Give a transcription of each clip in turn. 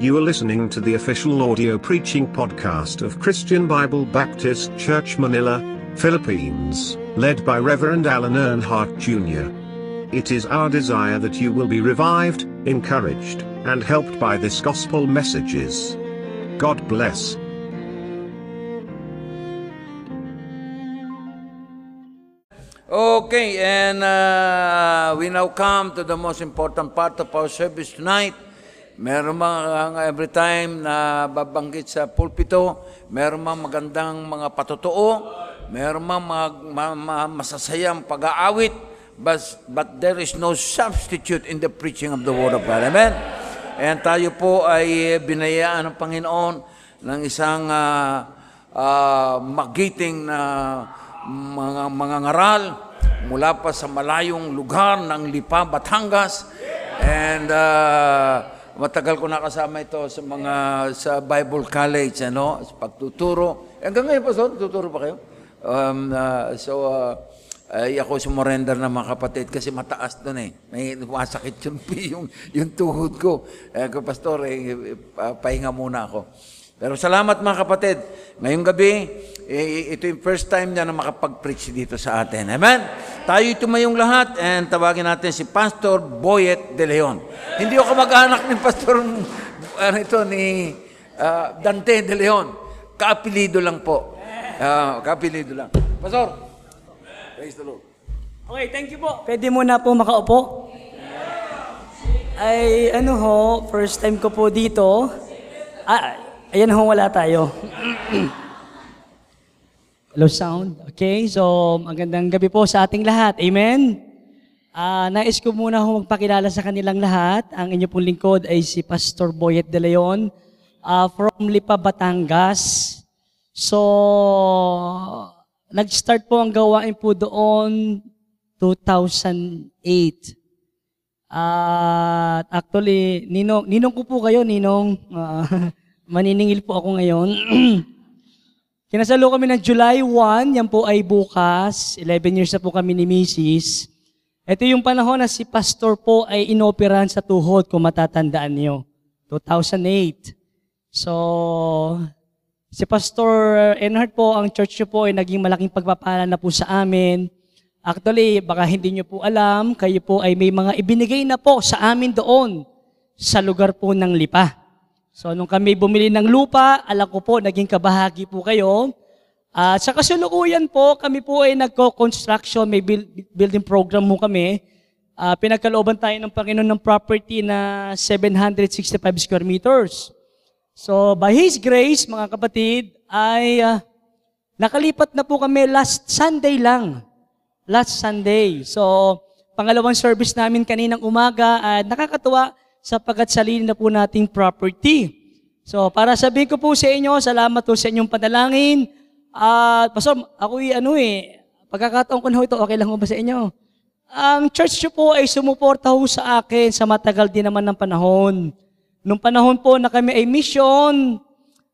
You are listening to the official audio preaching podcast of Christian Bible Baptist Church Manila, Philippines, led by Reverend Alan Earnhardt Jr. It is our desire that you will be revived, encouraged, and helped by this gospel messages. God bless. Okay, and uh, we now come to the most important part of our service tonight. Meron mga every time na babanggit sa pulpito, meron mga magandang mga patotoo, meron mga, mga, mga, masasayang pag-aawit, but, but there is no substitute in the preaching of the Word of God. Amen? And tayo po ay binayaan ng Panginoon ng isang uh, uh, magiting na mga mga ngaral mula pa sa malayong lugar ng Lipa, Batangas. And uh, matagal ko nakasama ito sa mga sa Bible College, ano, sa pagtuturo. Hanggang ngayon pa, so, tuturo pa kayo? Um, uh, so, uh, ay ako sumurrender na mga kapatid kasi mataas doon eh. May masakit yung, yung, yung tuhod ko. Eh, pastor, eh, pahinga muna ako. Pero salamat mga kapatid. Ngayong gabi, eh, ito yung first time niya na makapag-preach dito sa atin. Amen? Tayo tumayong lahat and tawagin natin si Pastor Boyet De Leon. Hindi ako mag-anak ni Pastor ano ito, ni uh, Dante De Leon. Kaapilido lang po. Uh, kaapilido lang. Pastor, praise the Lord. Okay, thank you po. Pwede muna po makaupo. Ay, ano ho, first time ko po dito. Ah, ayan ho, wala tayo. Hello, sound. Okay, so magandang gabi po sa ating lahat. Amen? Ah, nais ko muna ho magpakilala sa kanilang lahat. Ang inyo pong lingkod ay si Pastor Boyet De Leon ah, from Lipa, Batangas. So, nag-start po ang gawain po doon 2008. At actually, ninong, ninong ko po kayo, ninong. Ah, maniningil po ako ngayon. Kinasalo kami ng July 1, yan po ay bukas. 11 years na po kami ni Mrs. Ito yung panahon na si pastor po ay inoperahan sa tuhod, kung matatandaan niyo. 2008. So, si Pastor Enhard po, ang church niyo po ay naging malaking pagpapala na po sa amin. Actually, baka hindi niyo po alam, kayo po ay may mga ibinigay na po sa amin doon sa lugar po ng Lipa. So, nung kami bumili ng lupa, alam ko po, naging kabahagi po kayo. At sa kasulukuyan po, kami po ay nagko-construction, may build, building program mo kami. Uh, pinagkalooban tayo ng Panginoon ng property na 765 square meters. So, by His grace, mga kapatid, ay uh, nakalipat na po kami last Sunday lang. Last Sunday. So, pangalawang service namin kaninang umaga at nakakatuwa sapagkat salinin na po nating property. So, para sabihin ko po sa inyo, salamat po sa inyong panalangin. At, uh, Pastor, ako ano eh, pagkakataon ko na ito, okay lang ba sa inyo? Ang church nyo po ay sumuporta ho sa akin sa matagal din naman ng panahon. Nung panahon po na kami ay mission,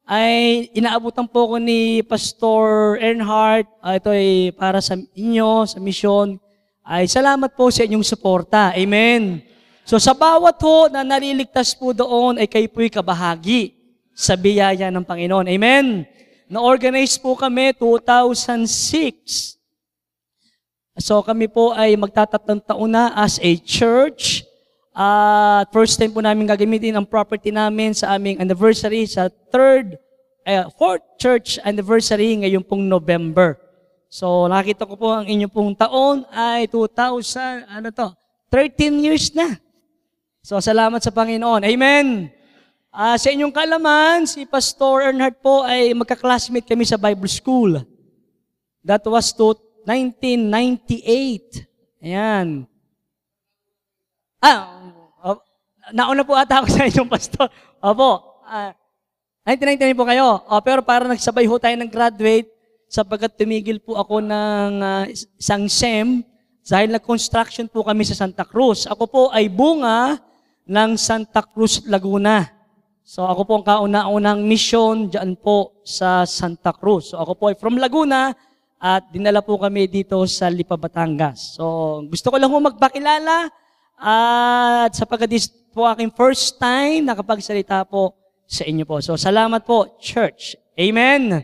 ay inaabutan po ko ni Pastor Earnhardt. Uh, ito ay para sa inyo, sa mission. Ay salamat po sa inyong suporta. Amen. So sa bawat ho na naliligtas po doon ay kayo po'y kabahagi sa biyaya ng Panginoon. Amen? Na-organize po kami 2006. So kami po ay magtatatlong taon na as a church. At uh, first time po namin gagamitin ang property namin sa aming anniversary sa third, uh, fourth church anniversary ngayong pong November. So nakita ko po ang inyong pong taon ay 2000, ano to, 13 years na. So, salamat sa Panginoon. Amen! Uh, sa inyong kalaman, si Pastor Earnhardt po ay magka-classmate kami sa Bible School. That was to 1998. Ayan. Ah, oh, nauna po ata ako sa inyong pastor. Opo. Uh, 1999 po kayo. Oh, pero para nagsabay ho tayo ng graduate sapagkat tumigil po ako ng uh, isang SEM dahil nag-construction po kami sa Santa Cruz. Ako po ay bunga ng Santa Cruz, Laguna. So ako po ang kauna-unang mission dyan po sa Santa Cruz. So ako po ay from Laguna at dinala po kami dito sa Lipa, Batangas. So gusto ko lang po magpakilala at sapagkat po aking first time nakapagsalita po sa inyo po. So, salamat po, church. Amen.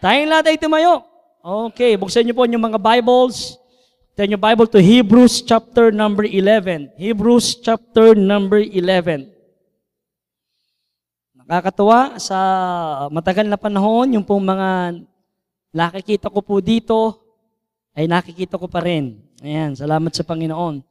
Tayong lahat ay tumayo. Okay, buksan niyo po yung mga Bibles. Turn your Bible to Hebrews chapter number 11. Hebrews chapter number 11. Nakakatuwa sa matagal na panahon, yung pong mga nakikita ko po dito, ay nakikita ko pa rin. Ayan, salamat sa Panginoon.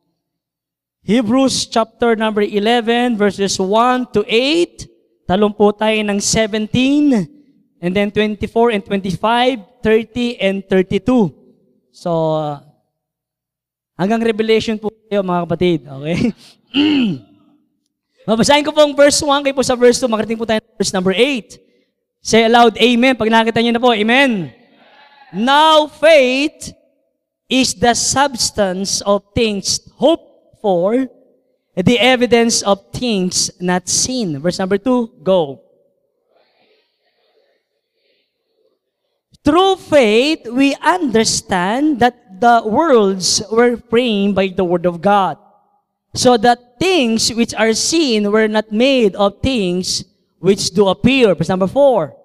Hebrews chapter number 11, verses 1 to 8. Talong po tayo ng 17, and then 24 and 25, 30 and 32. So, hanggang Revelation po tayo mga kapatid. Okay? Mabasahin ko pong verse 1, kayo po sa verse 2, makarating po tayo verse number 8. Say aloud, Amen. Pag nakita niyo na po, Amen. Now faith is the substance of things hoped for, the evidence of things not seen. Verse number 2, go. Through faith, we understand that the worlds were framed by the Word of God, so that things which are seen were not made of things which do appear. Verse number 4.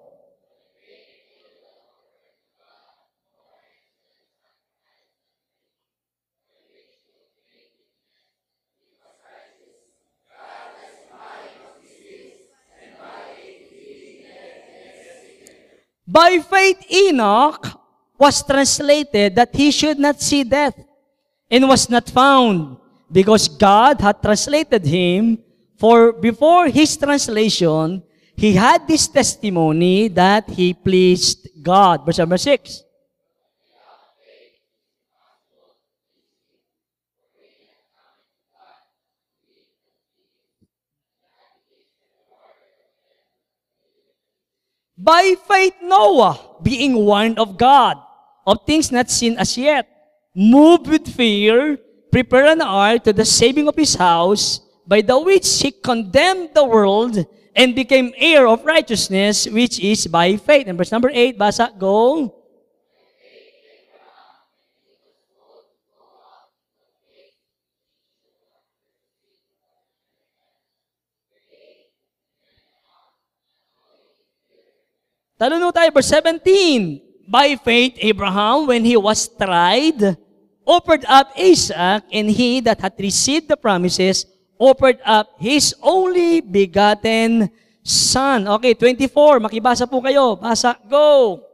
By faith, Enoch was translated that he should not see death and was not found because God had translated him. For before his translation, he had this testimony that he pleased God. Verse number 6. By faith, Noah, being warned of God, of things not seen as yet, moved with fear, prepared an ark to the saving of his house, by the which he condemned the world and became heir of righteousness, which is by faith. And verse number 8, basa, go. Talon tayo, verse 17. By faith, Abraham, when he was tried, offered up Isaac, and he that had received the promises offered up his only begotten son. Okay, 24. Makibasa po kayo. Basa, go!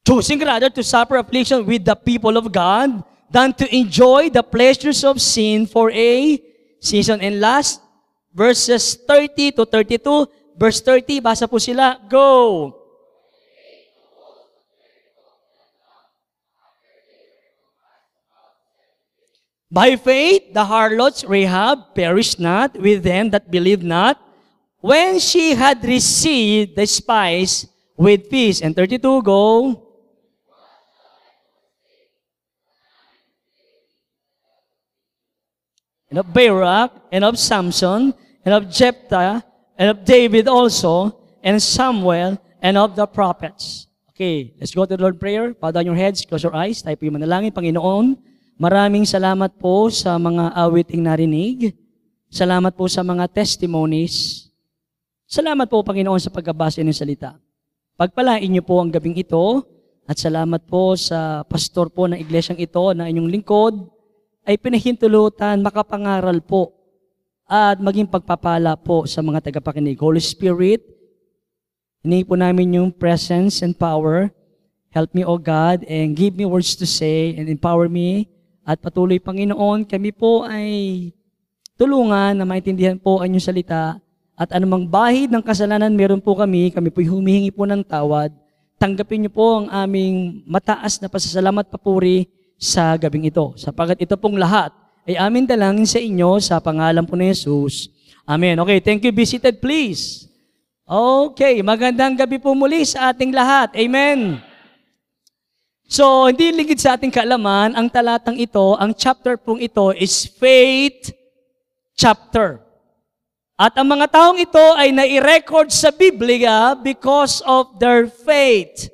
Choosing rather to suffer affliction with the people of God than to enjoy the pleasures of sin for a season. And last, verses 30 to 32, verse 30, basa po sila, go! By faith, the harlots Rahab perished not with them that believed not, when she had received the spice with peace. And 32, go! And of Barak, and of Samson, and of Jephthah, and of David also, and Samuel, and of the prophets. Okay, let's go to the Lord prayer. Bow down your heads, close your eyes. Tayo po yung manalangin. Panginoon, maraming salamat po sa mga awiting narinig. Salamat po sa mga testimonies. Salamat po, Panginoon, sa pagkabasa ng salita. Pagpalain niyo po ang gabing ito at salamat po sa pastor po ng iglesyang ito na inyong lingkod ay pinahintulutan makapangaral po at maging pagpapala po sa mga tagapakinig. Holy Spirit, hinihingi po namin yung presence and power. Help me, O God, and give me words to say and empower me. At patuloy, Panginoon, kami po ay tulungan na maintindihan po ang inyong salita at anumang bahid ng kasalanan meron po kami, kami po humihingi po ng tawad. Tanggapin niyo po ang aming mataas na pasasalamat papuri sa gabing ito. Sapagat ito pong lahat ay amin dalangin sa inyo sa pangalan po ni Jesus. Amen. Okay, thank you. Be seated, please. Okay, magandang gabi po muli sa ating lahat. Amen. So, hindi ligid sa ating kaalaman, ang talatang ito, ang chapter pong ito is faith chapter. At ang mga taong ito ay nai-record sa Biblia because of their faith.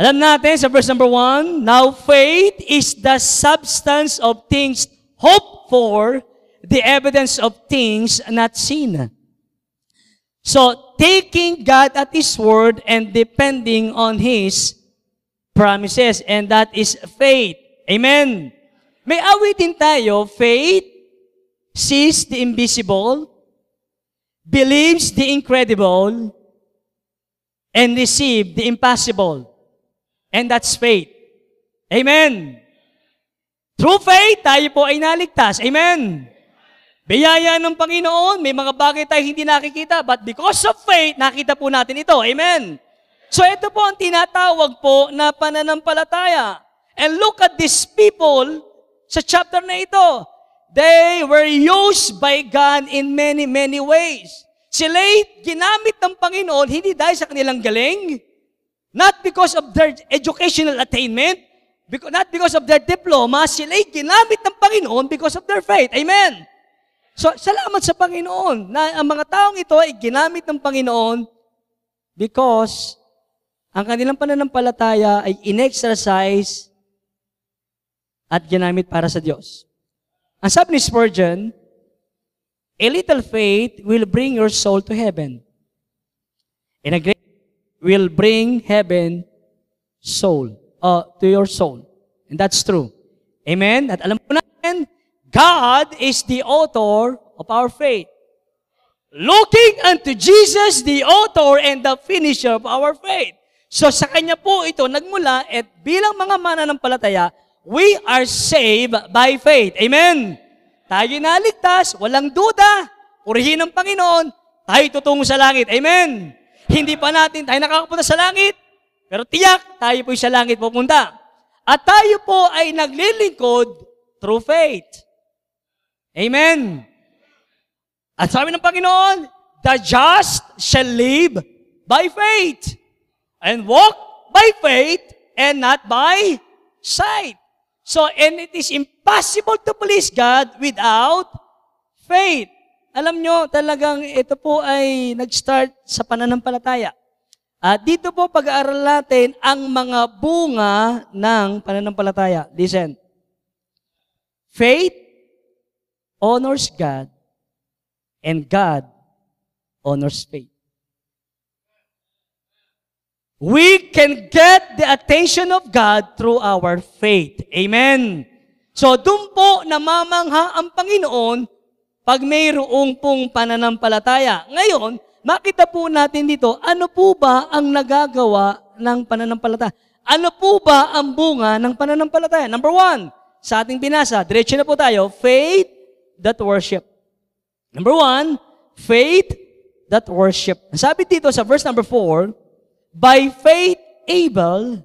Alam natin sa verse number 1, Now faith is the substance of things hoped for, the evidence of things not seen. So, taking God at His word and depending on His promises, and that is faith. Amen. May awitin tayo, faith sees the invisible, believes the incredible, and receive the impossible. And that's faith. Amen. Through faith, tayo po ay naligtas. Amen. Biyaya ng Panginoon, may mga bagay tayo hindi nakikita, but because of faith, nakita po natin ito. Amen. So ito po ang tinatawag po na pananampalataya. And look at these people sa chapter na ito. They were used by God in many, many ways. Sila'y ginamit ng Panginoon hindi dahil sa kanilang galing, Not because of their educational attainment, because, not because of their diploma, sila'y ginamit ng Panginoon because of their faith. Amen. So, salamat sa Panginoon na ang mga taong ito ay ginamit ng Panginoon because ang kanilang pananampalataya ay in-exercise at ginamit para sa Diyos. Ang sabi ni Spurgeon, a little faith will bring your soul to heaven. And a great will bring heaven soul, uh, to your soul. And that's true. Amen? At alam po natin, God is the author of our faith. Looking unto Jesus, the author and the finisher of our faith. So sa Kanya po ito nagmula at bilang mga mananampalataya, we are saved by faith. Amen? Tayo naligtas, walang duda, purihin ng Panginoon, tayo tutungo sa langit. Amen? Hindi pa natin tayo nakakapunta sa langit, pero tiyak, tayo po sa langit pupunta. At tayo po ay naglilingkod through faith. Amen. At sabi ng Panginoon, the just shall live by faith and walk by faith and not by sight. So, and it is impossible to please God without faith. Alam nyo, talagang ito po ay nag-start sa pananampalataya. At dito po pag-aaral natin ang mga bunga ng pananampalataya. Listen. Faith honors God and God honors faith. We can get the attention of God through our faith. Amen. So, doon po namamangha ang Panginoon pag mayroong pong pananampalataya. Ngayon, makita po natin dito, ano po ba ang nagagawa ng pananampalataya? Ano po ba ang bunga ng pananampalataya? Number one, sa ating binasa, diretso na po tayo, faith that worship. Number one, faith that worship. Sabi dito sa verse number four, By faith Abel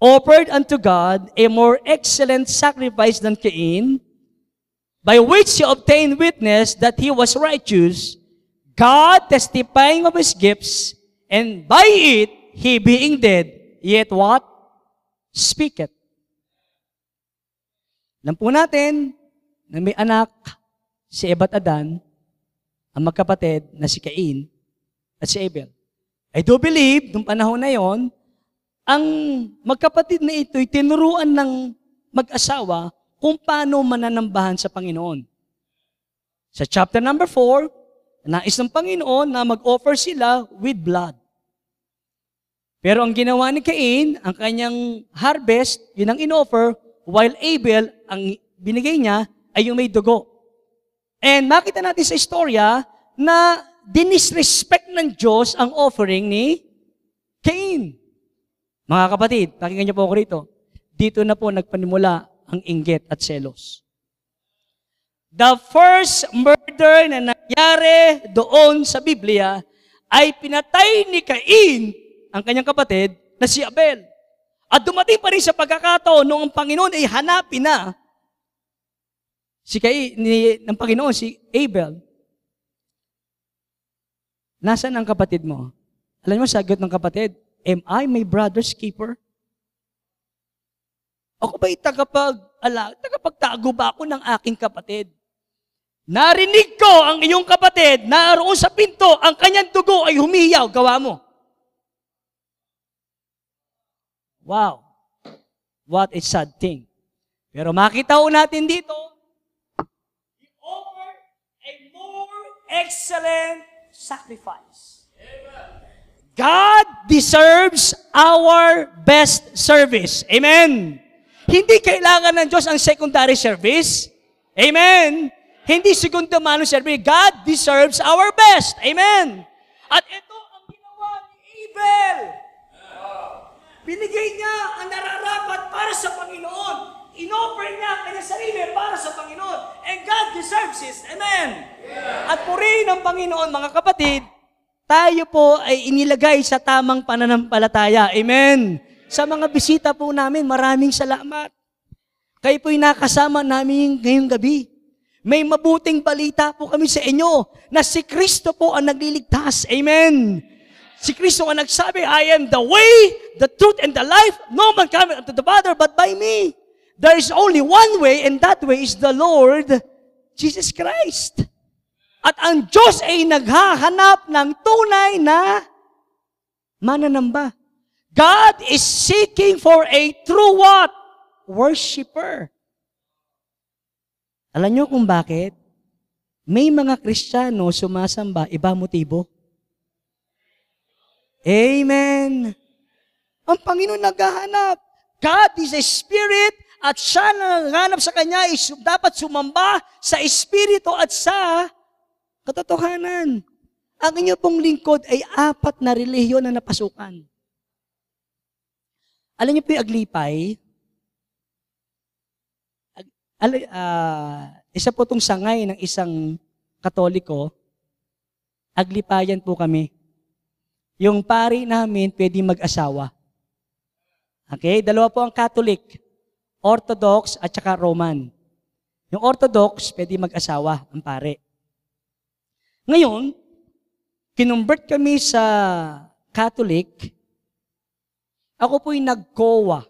offered unto God a more excellent sacrifice than Cain, by which he obtained witness that he was righteous, God testifying of his gifts, and by it, he being dead, yet what? Speaketh. Alam po natin na may anak si Eva at Adan, ang magkapatid na si Cain at si Abel. I do believe, nung panahon na yon, ang magkapatid na ito'y tinuruan ng mag-asawa kung paano mananambahan sa Panginoon. Sa chapter number 4, nais ng Panginoon na mag-offer sila with blood. Pero ang ginawa ni Cain, ang kanyang harvest, yun ang in-offer, while Abel, ang binigay niya, ay yung may dugo. And makita natin sa istorya na dinisrespect ng Diyos ang offering ni Cain. Mga kapatid, pakinggan niyo po ako rito. Dito na po nagpanimula ang inggit at selos. The first murder na nangyari doon sa Biblia ay pinatay ni Cain, ang kanyang kapatid, na si Abel. At dumating pa rin sa pagkakataon noong ang Panginoon ay hanapin na si Cain, ni, ng Panginoon, si Abel. Nasaan ang kapatid mo? Alam mo, sagot ng kapatid, Am I my brother's keeper? Ako ba'y tagapag, ala, tagapagtago ba ako ng aking kapatid? Narinig ko ang iyong kapatid, naroon sa pinto, ang kanyang dugo ay humiyaw, gawa mo. Wow. What a sad thing. Pero makita ho natin dito, He offered a more excellent sacrifice. God deserves our best service. Amen. Hindi kailangan ng Diyos ang secondary service. Amen. Hindi segundo mano service. God deserves our best. Amen. At ito ang ginawa ni Abel. Binigay niya ang nararapat para sa Panginoon. Inoffer niya ang kanyang sarili para sa Panginoon. And God deserves it. Amen. At purihin ng Panginoon, mga kapatid, tayo po ay inilagay sa tamang pananampalataya. Amen. Sa mga bisita po namin, maraming salamat. Kayo po'y nakasama namin ngayong gabi. May mabuting balita po kami sa inyo na si Kristo po ang nagliligtas. Amen. Si Kristo ang nagsabi, I am the way, the truth, and the life. No man cometh unto the Father but by me. There is only one way, and that way is the Lord Jesus Christ. At ang Diyos ay naghahanap ng tunay na mananamba. God is seeking for a true what? Worshipper. Alam niyo kung bakit? May mga Kristiyano sumasamba, iba motibo. Amen. Ang Panginoon naghahanap. God is a spirit at siya na naghahanap sa Kanya is dapat sumamba sa espiritu at sa katotohanan. Ang inyo pong lingkod ay apat na relihiyon na napasukan. Alam niyo po yung aglipay? Ag- al- ah, isa po itong sangay ng isang katoliko. Aglipayan po kami. Yung pari namin pwede mag-asawa. Okay? Dalawa po ang Catholic. Orthodox at saka Roman. Yung Orthodox, pwede mag-asawa ang pare. Ngayon, kinumbert kami sa Catholic. Ako po'y nag-COA.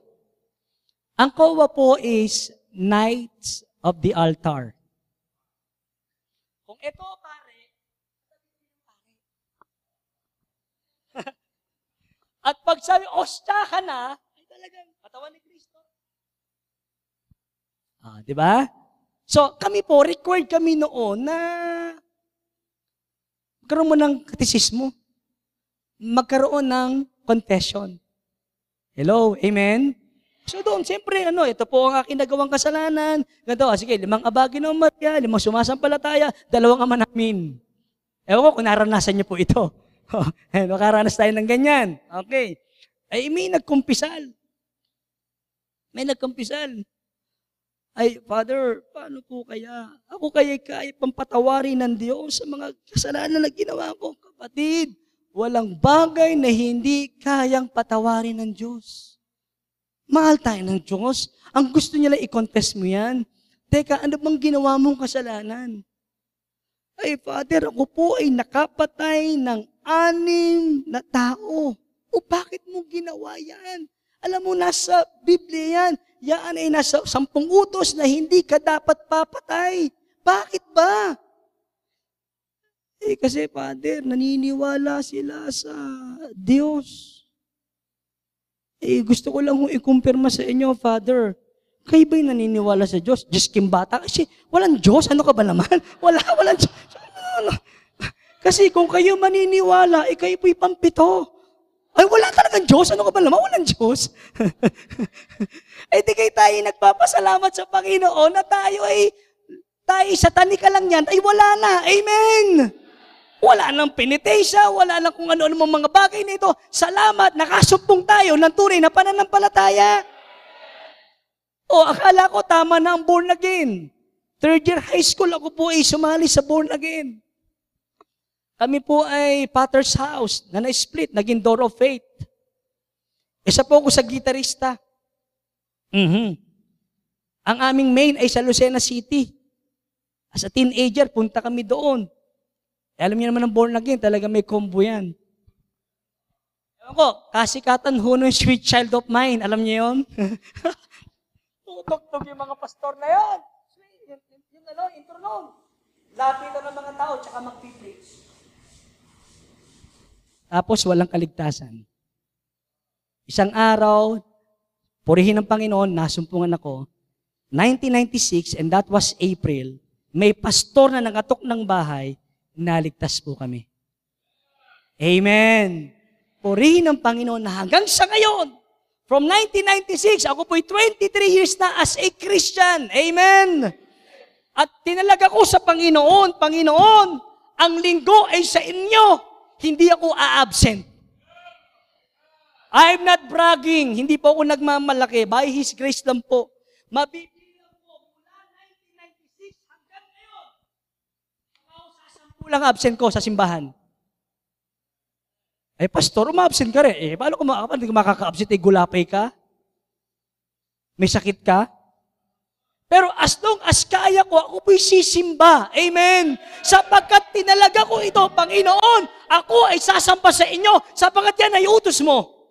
Ang COA po is Knights of the Altar. Kung ito, pare, At pag sabi, ostya ka na, ay talagang katawan ni Kristo. Ah, di ba? So, kami po, required kami noon na magkaroon mo ng katisismo. Magkaroon ng confession. Hello? Amen? So doon, siyempre, ano, ito po ang aking nagawang kasalanan. Ganito, ah, sige, limang abagi ng Maria, limang sumasampalataya, dalawang ama namin. Ewan ko kung naranasan niyo po ito. eh, makaranas tayo ng ganyan. Okay. Ay, may nagkumpisal. May nagkumpisal. Ay, Father, paano po kaya? Ako kaya kaya pang patawarin ng Diyos sa mga kasalanan na ginawa ko. Kapatid, walang bagay na hindi kayang patawarin ng Diyos. Mahal tayo ng Diyos. Ang gusto niya lang i-confess mo yan. Teka, ano bang ginawa mong kasalanan? Ay, Father, ako po ay nakapatay ng anim na tao. O bakit mo ginawa yan? Alam mo, nasa Biblia yan. Yan ay nasa sampung utos na hindi ka dapat papatay. Bakit ba? Eh, kasi, Father, naniniwala sila sa Diyos. Eh, gusto ko lang kung ikumpirma sa inyo, Father. Kayo ba'y naniniwala sa Diyos? Diyos kimbata? Kasi walang Diyos. Ano ka ba naman? Wala, walang Diyos. Ano? Kasi kung kayo maniniwala, eh kayo po'y pampito. Ay, wala talagang Diyos. Ano ka ba naman? Walang Diyos. eh, di kayo tayo nagpapasalamat sa Panginoon na tayo ay, tayo satanika lang yan, ay wala na. Amen. Wala nang penitensya, wala nang kung ano-ano mga bagay nito. Salamat, nakasumpong tayo ng tunay na pananampalataya. O, akala ko tama na ang born again. Third year high school, ako po ay sumali sa born again. Kami po ay Potter's House na na-split, naging Door of Faith. Isa po ako sa gitarista. Mhm. Ang aming main ay sa Lucena City. As a teenager, punta kami doon. Eh, alam niyo naman ang born again, talaga may combo yan. Ewan ko, kasikatan ho ng sweet child of mine. Alam niyo yun? Tutugtog yung mga pastor na yun. Yun, yun, yun ano, intro noon. Lapitan ng mga tao, tsaka magpipreach. Tapos walang kaligtasan. Isang araw, purihin ng Panginoon, nasumpungan ako. 1996, and that was April, may pastor na nangatok ng bahay, naligtas po kami. Amen. Purihin ng Panginoon na hanggang sa ngayon, from 1996, ako po'y 23 years na as a Christian. Amen. At tinalaga ko sa Panginoon, Panginoon, ang linggo ay sa inyo, hindi ako a-absent. I'm not bragging, hindi po ako nagmamalaki, by His grace lang po. Mabibilang po mula 1996 hanggang ngayon. Ako sa sampu lang absent ko sa simbahan. Eh, pastor, umabsent ka rin. Eh, paano kung paano ka makaka-absent? Eh, gulapay ka? May sakit ka? Pero as long as kaya ko, ako po'y sisimba. Amen. Sapagkat tinalaga ko ito, Panginoon, ako ay sasamba sa inyo, sapagkat yan ay utos mo.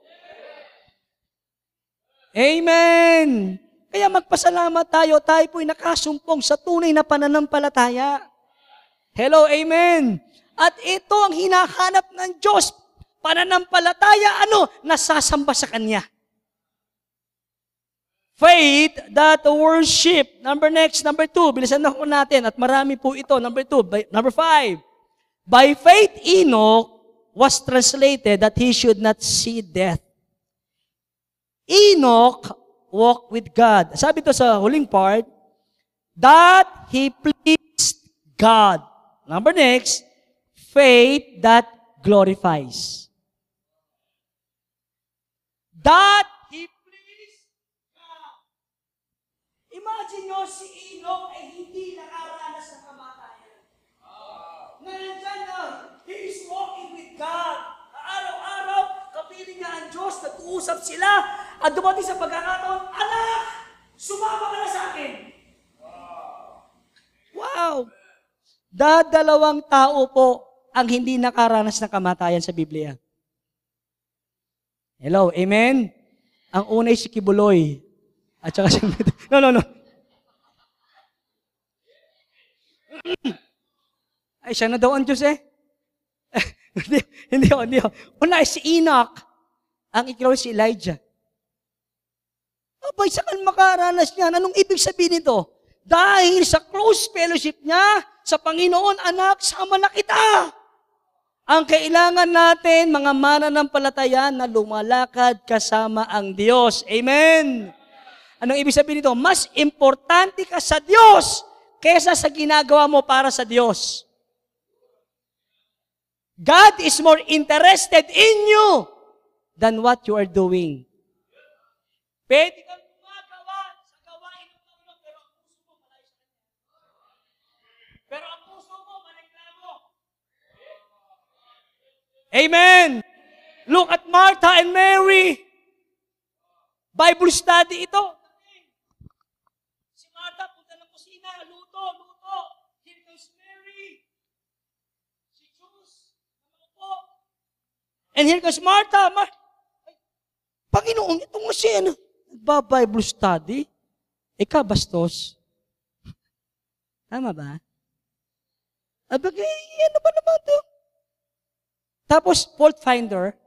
Amen. Kaya magpasalamat tayo, tayo po'y nakasumpong sa tunay na pananampalataya. Hello, amen. At ito ang hinahanap ng Diyos, pananampalataya, ano, nasasamba sa Kanya. Faith that worship. Number next, number two. Bilisan na ko natin at marami po ito. Number two. By, number five. By faith, Enoch was translated that he should not see death. Enoch walked with God. Sabi to sa huling part, that he pleased God. Number next, faith that glorifies. That he pleased God. Imagine nyo si Enoch ay hindi nakaranas ng kamatayan. Na nandyan na, he is walking with God. Araw-araw, kapiling niya ang Diyos, nag-uusap sila, at dumating sa pagkakataon, Anak, sumama ka na sa akin. Wow! Dadalawang tao po ang hindi nakaranas ng kamatayan sa Biblia. Hello, amen? Ang unay si Kibuloy. At saka si... No, no, no. Ay, siya na daw ang Diyos eh. hindi, hindi hindi. Una si Enoch. Ang iklaw si Elijah. Abay, saan makaranas niyan? Anong ibig sabihin nito? Dahil sa close fellowship niya, sa Panginoon, anak, sama na kita. Ang kailangan natin, mga mananampalataya, na lumalakad kasama ang Diyos. Amen. Anong ibig sabihin nito? Mas importante ka sa Diyos kesa sa ginagawa mo para sa Diyos. God is more interested in you than what you are doing. Pwede kang gumagawa sa gawain ng Panginoon, pero ang puso mo malayo sa Kanya. Pero ang puso mo, mareklamo. Amen! Look at Martha and Mary. Bible study ito. Si Martha, punta ng kusina, luto, luto. Here comes Mary. Si Jules, po. And here comes Martha. Mar- Panginoon, ito nga siya, ano? Nagba-Bible study. Ikaw, bastos. Tama ba? Abagay, ano ba naman to? Tapos, fault finder,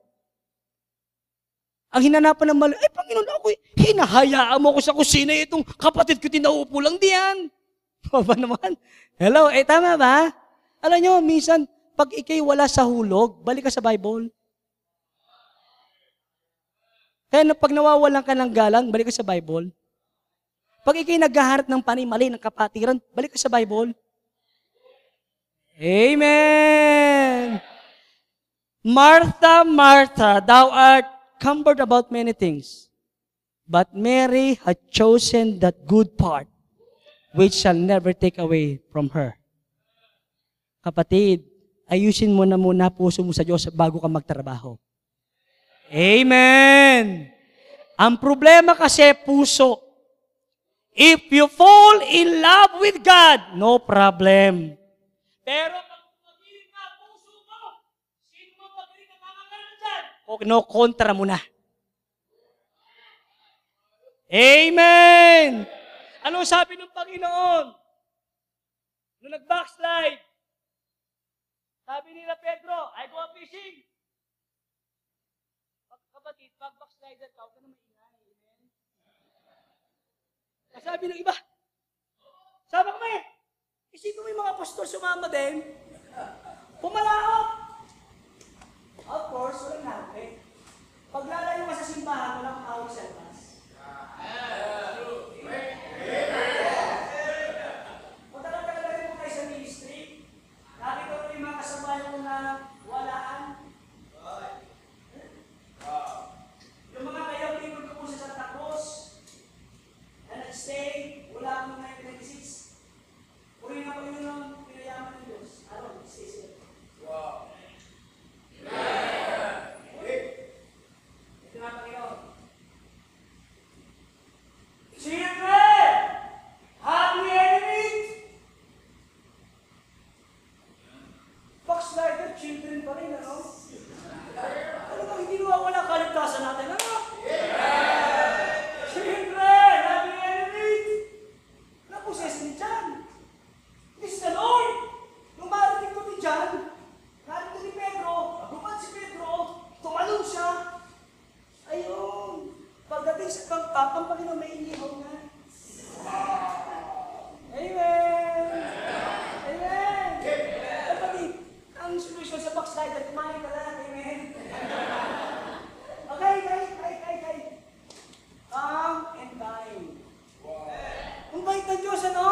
ang hinanapan ng mali, ay Panginoon, ako, hinahayaan mo ko sa kusina itong kapatid ko tinaupo lang diyan. O ba naman? Hello, eh tama ba? Alam nyo, minsan, pag ikay wala sa hulog, balik ka sa Bible. Kaya na pag nawawalan ka ng galang, balik ka sa Bible. Pag ikay naghaharap ng panimali ng kapatiran, balik ka sa Bible. Amen! Martha, Martha, thou art cumbered about many things. But Mary had chosen that good part which shall never take away from her. Kapatid, ayusin mo na muna puso mo sa Diyos bago ka magtrabaho. Amen! Ang problema kasi puso. If you fall in love with God, no problem. Pero pag pumagilid na ang puso mo, sino mo pagilid na mamagalan dyan? O no, kontra mo na. Amen! Ano sabi ng Panginoon? Nung nag-backslide, sabi nila Pedro, I go fishing. Pag kapatid, pag backslider ka, huwag ka na maingay. Amen? Sabi ng iba, sama kami. Isipin mo yung mga pastor sumama din. Pumalaot. Of course, walang natin. Paglalayo ka sa simbahan, walang awag sa labas. Kung tagal-tagal na rin po kayo sa ministry, nakita ko yung mga kasama yung na walaan. Yung mga kayang lingkod ko po sa Santa Cruz, na nag-stay, wala akong 1996. Puri na po yun ang pinayaman ng Diyos. Aron, stay safe. Ito na, Panginoon. Children! Happy enemies! Backslider, children pa rin, ano? Ano ba, hindi nawawala kaligtasan natin, ano? Children, happy enemies! Naposes ni John. This is the Lord. Nung marinig ko ni John, narito ni Pedro, lumad si Pedro, tumalon siya. Ayun. Pagdating sa pagtap, ang Panginoon may inihaw na. Amen! Amen! Kapatid, ang solusyon sa backslider, kumain ka lang. Amen! Okay, guys, guys, guys, guys. Come and dine. Ang bait ng Diyos, ano?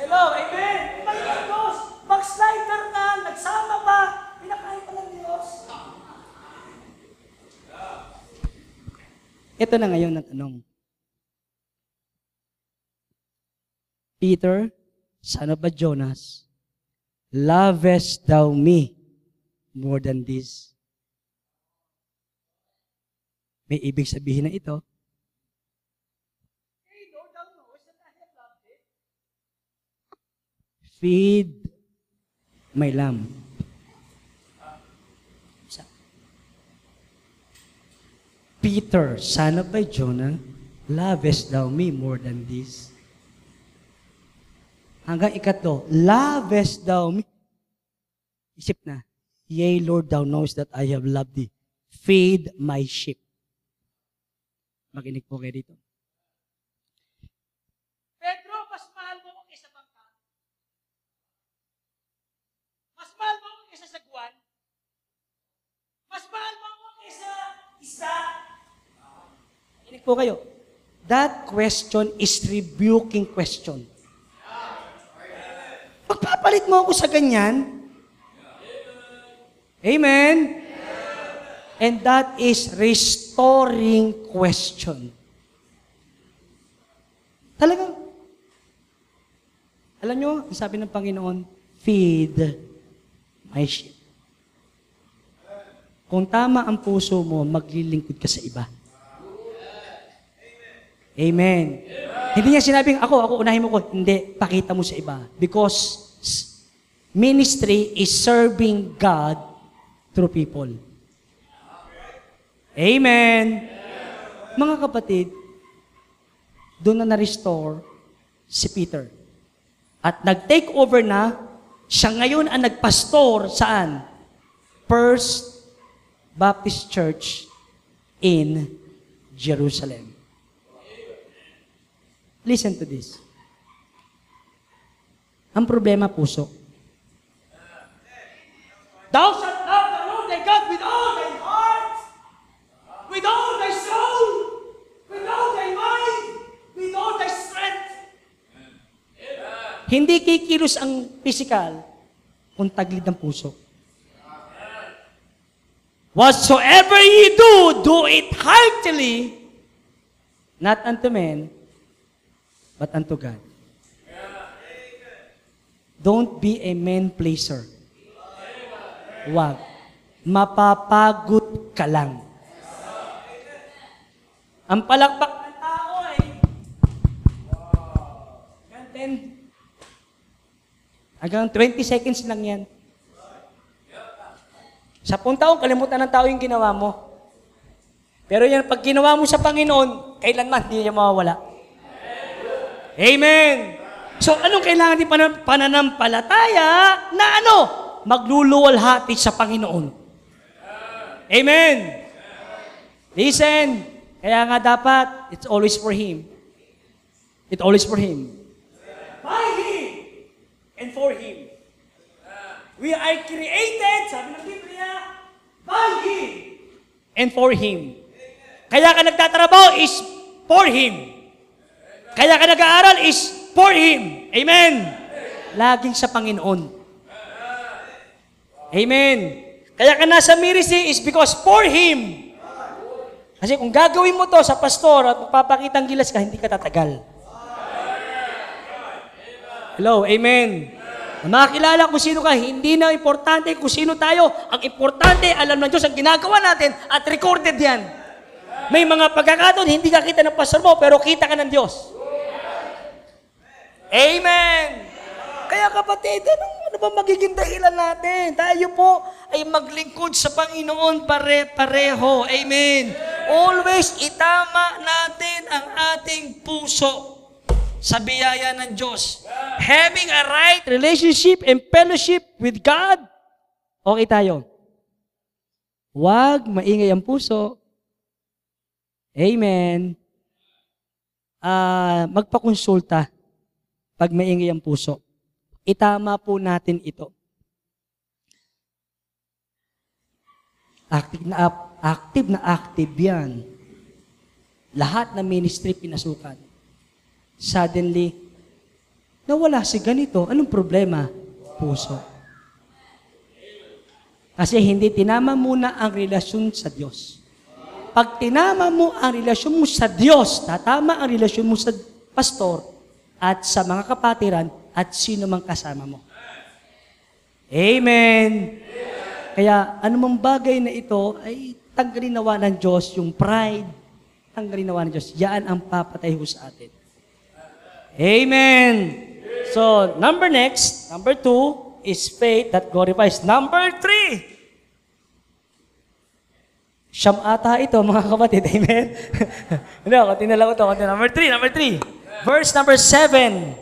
Hello, amen! Ang bait ng Diyos! Backslider na, nagsama pa, pinakain pa ng Diyos. Ito na ngayon ang tanong. Peter, son of Jonas, lovest thou me more than this? May ibig sabihin na ito. Feed my lamb. Sa- Peter, son of Jonah, lovest thou me more than this? Hanggang ikatlo, lovest thou me? Isip na, Yea, Lord, thou knowest that I have loved thee. Feed my sheep. Makinig po kayo dito. Pedro, mahal mo ko kaysa kaysa sagwan. Mas mahal mo ko kaysa isda. Makinig po kayo. That question is rebuking question. Pagpapalit mo ako sa ganyan, Amen? And that is restoring question. Talagang, alam nyo, sabi ng Panginoon, feed my sheep. Kung tama ang puso mo, maglilingkod ka sa iba. Amen. Hindi niya sinabing, ako, ako, unahin mo ko. Hindi, pakita mo sa iba. Because ministry is serving God through people. Amen. Mga kapatid, doon na na-restore si Peter. At nag-take over na, siya ngayon ang nagpastor saan? First Baptist Church in Jerusalem. Listen to this. Ang problema, puso. Thou shalt love the Lord thy God with all thy heart, with all thy soul, with all thy mind, with all thy strength. Hindi kikilos ang physical kung taglid ng puso. Whatsoever ye do, do it heartily, not unto men, but unto God. Don't be a man pleaser. Wag. Mapapagod ka lang. Ang palakpak ng tao ay hanggang 10 hanggang 20 seconds lang yan. Sa taon, kalimutan ng tao yung ginawa mo. Pero yan, pag ginawa mo sa Panginoon, kailanman hindi niya mawawala. Amen! So, anong kailangan din panan- pananampalataya na ano? Magluluwalhati sa Panginoon. Amen! Listen, kaya nga dapat, it's always for Him. It always for Him. By Him and for Him. We are created, sabi ng Biblia, by Him and for Him. Kaya ka nagtatrabaho is for Him. Kaya ka nag-aaral is for Him. Amen. Laging sa Panginoon. Amen. Kaya ka nasa Mirisi is because for Him. Kasi kung gagawin mo to sa pastor at magpapakitang gilas ka, hindi ka tatagal. Hello, amen. Na makakilala kung sino ka, hindi na importante kung sino tayo. Ang importante, alam ng Diyos ang ginagawa natin at recorded yan. May mga pagkakataon, hindi ka kita ng pastor mo, pero kita ka ng Diyos. Amen. Kaya kapatid, anong, ano ba magiging dahilan natin? Tayo po ay maglingkod sa Panginoon pare-pareho. Amen. Always itama natin ang ating puso sa biyaya ng Diyos. Having a right relationship and fellowship with God. Okay tayo. Huwag maingay ang puso. Amen. Ah, magpakonsulta pag maingay ang puso. Itama po natin ito. Active na active na active yan. Lahat ng ministry pinasukan. Suddenly, nawala si ganito. Anong problema? Puso. Kasi hindi tinama muna ang relasyon sa Diyos. Pag tinama mo ang relasyon mo sa Diyos, tatama ang relasyon mo sa pastor at sa mga kapatiran at sino mang kasama mo. Amen. Kaya anumang bagay na ito ay tanggalin nawa ng Diyos yung pride, tanggalin nawa ng Diyos. Yan ang papatay ho sa atin. Amen. So, number next, number two, is faith that glorifies. Number three, Siyam ata ito, mga kapatid. Amen? Hindi, konti na lang ito. Konti. Number three, number three. Verse number seven.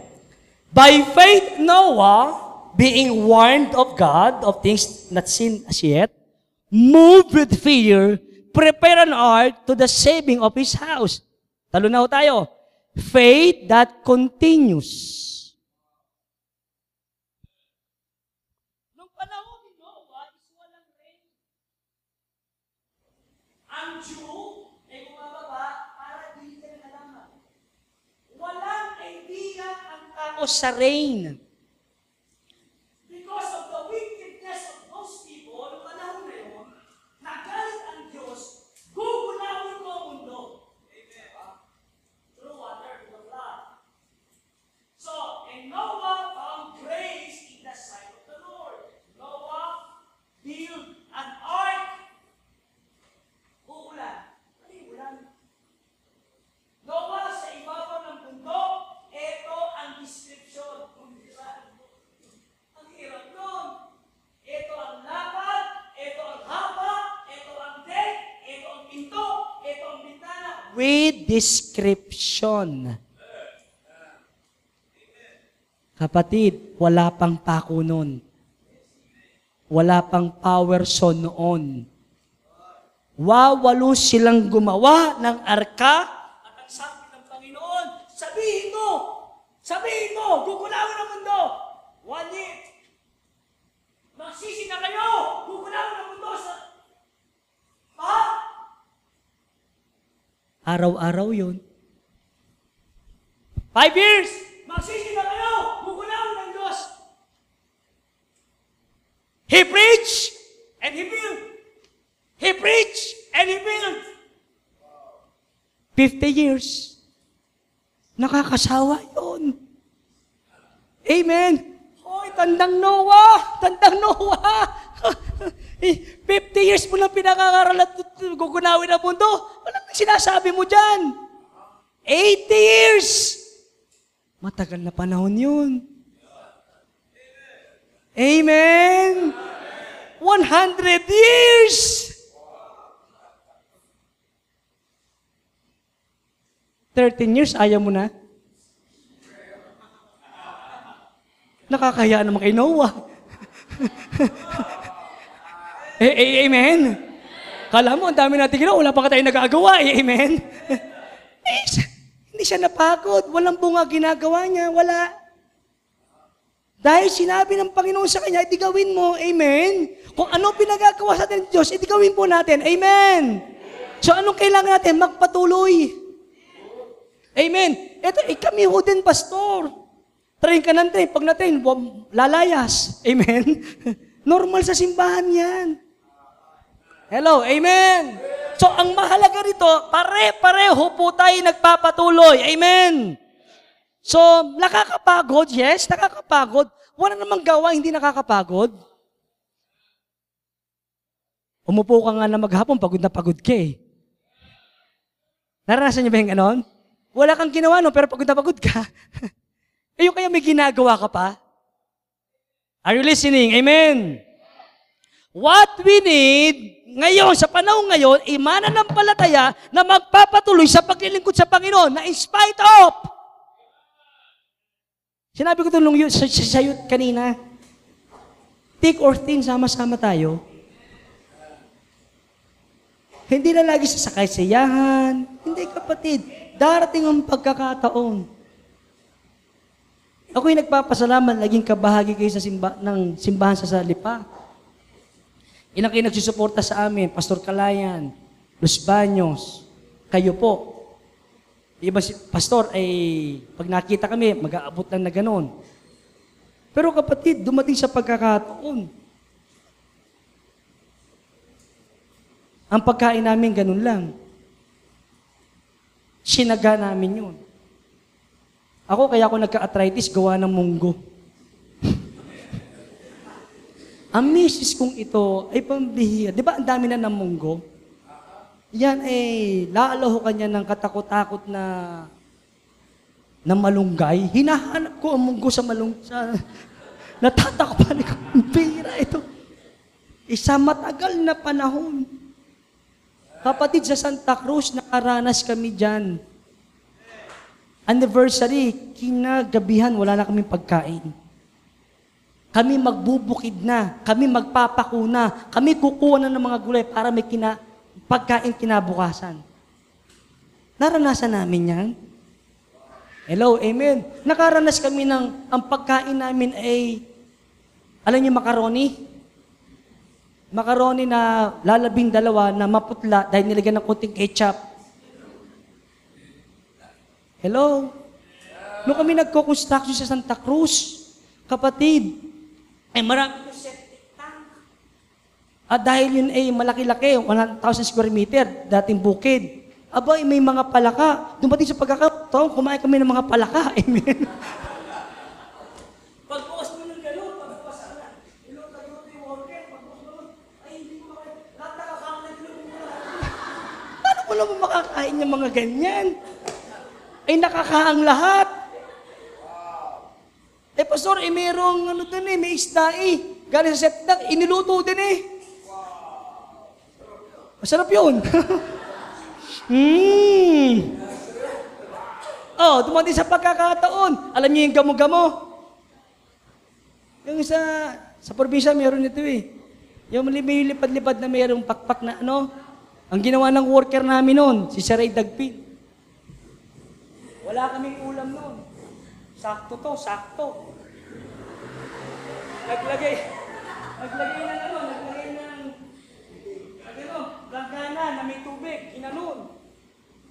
By faith, Noah, being warned of God of things not seen as yet, moved with fear, prepare an ark to the saving of his house. Talo tayo. Faith that continues. Nung panahon ni Noah, is walang rain. Ang Jew ay bumababa para di ka nalaman. Walang idea ang tao sa rain. Because of the wickedness of those people, noong panahon na yun, nagalit ang Diyos, gugunawin ko ang mundo. Through water, through the flood. So, and Noah found grace in the sight of the Lord. Noah built an ark Uulan. Ano yung ulan? Noah sa ibabaw ng bundok, ito ang description. Kung di ba? Ang hirap nun. Ito ang lapad, ito ang haba, ito ang deck, ito ang pinto, ito ang bintana. With description. Kapatid, wala pang pako nun. Wala pang power so noon. Wawalo silang gumawa ng arka at ang sabi ng Panginoon, sabihin mo, sabihin mo, gugunawin ang mundo. One year. Magsisi na kayo, gugunawin ang mundo sa... Ha? Araw-araw yun. Five years! Magsisi na kayo, gugunawin ng Diyos. He preached and he built. He preached and he built. 50 years. Nakakasawa yun. Amen. Hoy, tandang Noah! Tandang Noah! 50 years mo lang pinakakaral at gugunawin ang mundo. Walang sinasabi mo dyan. 80 years! Matagal na panahon yun. Amen! 100 years! Thirteen years, ayaw mo na? Nakakaya naman kay Noah. eh, eh, amen? Kala mo, ang dami natin ginawa, wala pa ka tayong nagagawa, eh, amen? eh, Hindi siya napagod. Walang bunga ginagawa niya. Wala. Dahil sinabi ng Panginoon sa kanya, iti gawin mo. Amen. Kung ano pinagagawa sa atin ng Diyos, iti gawin po natin. Amen. So anong kailangan natin? Magpatuloy. Amen. Ito, eh, kami ho din, pastor. Train ka ng train. Pag na-train, lalayas. Amen. Normal sa simbahan yan. Hello, amen. So, ang mahalaga rito, pare-pareho po tayo nagpapatuloy. Amen. So, nakakapagod, yes, nakakapagod. Wala namang gawa, hindi nakakapagod. Umupo ka nga na maghapon, pagod na pagod ka eh. Naranasan niyo ba yung ganon? Wala kang ginawa, no, pero pagod na pagod ka. yung kaya may ginagawa ka pa? Are you listening? Amen. What we need ngayon, sa panahon ngayon, imana ng palataya na magpapatuloy sa paglilingkod sa Panginoon na in spite of. Sinabi ko yun, sa, sa, kanina, thick or thin, sama-sama tayo. Hindi na lagi sa sakay sayahan. Hindi kapatid. Darating ang pagkakataon. Ako'y nagpapasalamat, naging kabahagi kayo sa simba, ng simbahan sa Salipa. Ilang kayo nagsusuporta sa amin, Pastor Kalayan, Los Baños, kayo po. Iba si Pastor ay pag nakita kami, mag-aabot lang na ganon. Pero kapatid, dumating sa pagkakataon. Ang pagkain namin ganun lang. Sinaga namin yun. Ako, kaya ako nagka-arthritis, gawa ng munggo. Ang misis kong ito ay pambihira. Di ba ang dami na ng munggo? Yan eh, lalo kanya ng katakot-takot na na malunggay. Hinahanap ko ang munggo sa malung sa natatakpan ko. Bihira ito. Isa matagal na panahon. Kapatid sa Santa Cruz, nakaranas kami dyan. Anniversary, kinagabihan, wala na kaming pagkain. Kami magbubukid na, kami magpapakuna, kami kukuha na ng mga gulay para may kina, pagkain kinabukasan. Naranasan namin yan. Hello, amen. Nakaranas kami ng, ang pagkain namin ay, alam niyo macaroni? Macaroni na lalabing dalawa na maputla dahil nilagyan ng konting ketchup. Hello? Noong kami nagko-construction sa Santa Cruz, kapatid, ay marami yung septic tank. At dahil yun ay malaki-laki, 1,000 square meter, dating bukid. Aba, may mga palaka. Dumating sa pagkakataon, kumain kami ng mga palaka. Amen. Pagbukas mo ng makakain yung mga ganyan? Ay nakakaang lahat. Eh, pastor, eh, merong ano dun eh, may isda eh. Galing sa septak, iniluto din eh. Masarap yun. hmm. Oh, dumating sa pagkakataon. Alam niyo yung gamo-gamo? Yung sa, sa probinsya, meron ito eh. Yung may lipad-lipad na mayroong pakpak na ano. Ang ginawa ng worker namin noon, si Saray Dagpin. Wala kaming ulam noon. Sakto to, sakto. Naglagay, naglagay ng ano, naglagay ng, ano, langgana na may tubig, inanon.